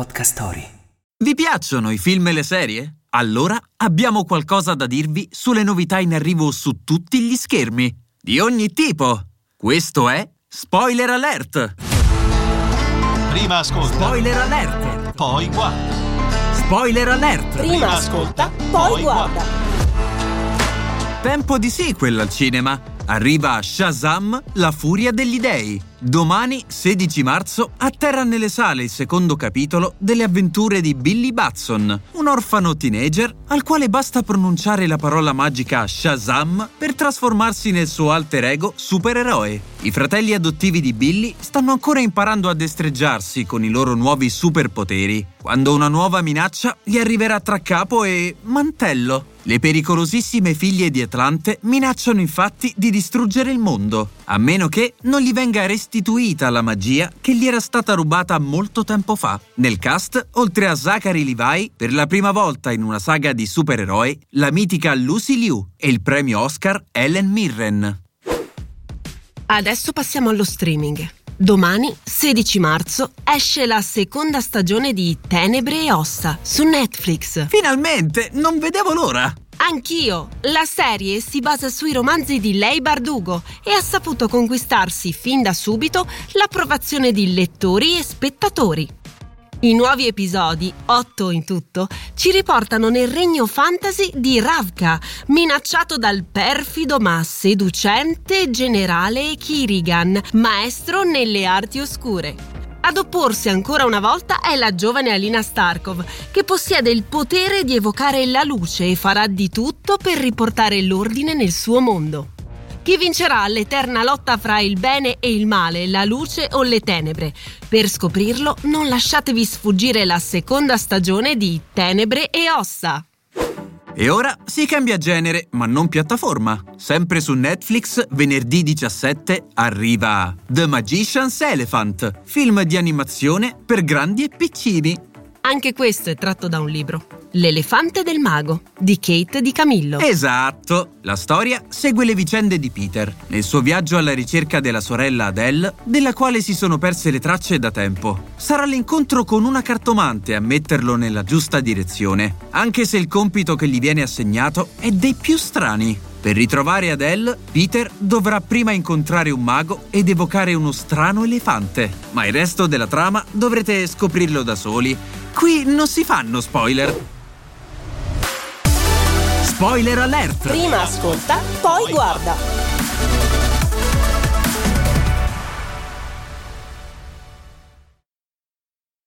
Podcast Story. Vi piacciono i film e le serie? Allora abbiamo qualcosa da dirvi sulle novità in arrivo su tutti gli schermi, di ogni tipo. Questo è Spoiler Alert! Prima ascolta, Spoiler Alert! poi guarda. Spoiler Alert! Prima ascolta, poi guarda. Tempo di sequel al cinema. Arriva Shazam, la furia degli dei. Domani, 16 marzo, atterra nelle sale il secondo capitolo delle avventure di Billy Batson, un orfano teenager al quale basta pronunciare la parola magica Shazam per trasformarsi nel suo alter ego supereroe. I fratelli adottivi di Billy stanno ancora imparando a destreggiarsi con i loro nuovi superpoteri, quando una nuova minaccia gli arriverà tra capo e mantello. Le pericolosissime figlie di Atlante minacciano infatti di distruggere il mondo, a meno che non gli venga restituita la magia che gli era stata rubata molto tempo fa. Nel cast, oltre a Zachary Levi, per la prima volta in una saga di supereroi, la mitica Lucy Liu e il premio Oscar Ellen Mirren. Adesso passiamo allo streaming. Domani, 16 marzo, esce la seconda stagione di Tenebre e Ossa su Netflix. Finalmente! Non vedevo l'ora! Anch'io! La serie si basa sui romanzi di Lei Bardugo e ha saputo conquistarsi fin da subito l'approvazione di lettori e spettatori. I nuovi episodi, otto in tutto, ci riportano nel regno fantasy di Ravka, minacciato dal perfido ma seducente generale Kirigan, maestro nelle arti oscure. Ad opporsi ancora una volta è la giovane Alina Starkov, che possiede il potere di evocare la luce e farà di tutto per riportare l'ordine nel suo mondo. Chi vincerà l'eterna lotta fra il bene e il male, la luce o le tenebre? Per scoprirlo, non lasciatevi sfuggire la seconda stagione di Tenebre e Ossa. E ora si cambia genere, ma non piattaforma. Sempre su Netflix, venerdì 17, arriva The Magician's Elephant, film di animazione per grandi e piccini. Anche questo è tratto da un libro. L'elefante del mago di Kate Di Camillo. Esatto! La storia segue le vicende di Peter, nel suo viaggio alla ricerca della sorella Adele, della quale si sono perse le tracce da tempo. Sarà l'incontro con una cartomante a metterlo nella giusta direzione, anche se il compito che gli viene assegnato è dei più strani. Per ritrovare Adele, Peter dovrà prima incontrare un mago ed evocare uno strano elefante. Ma il resto della trama dovrete scoprirlo da soli. Qui non si fanno spoiler. Spoiler alert! Prima ascolta, poi guarda.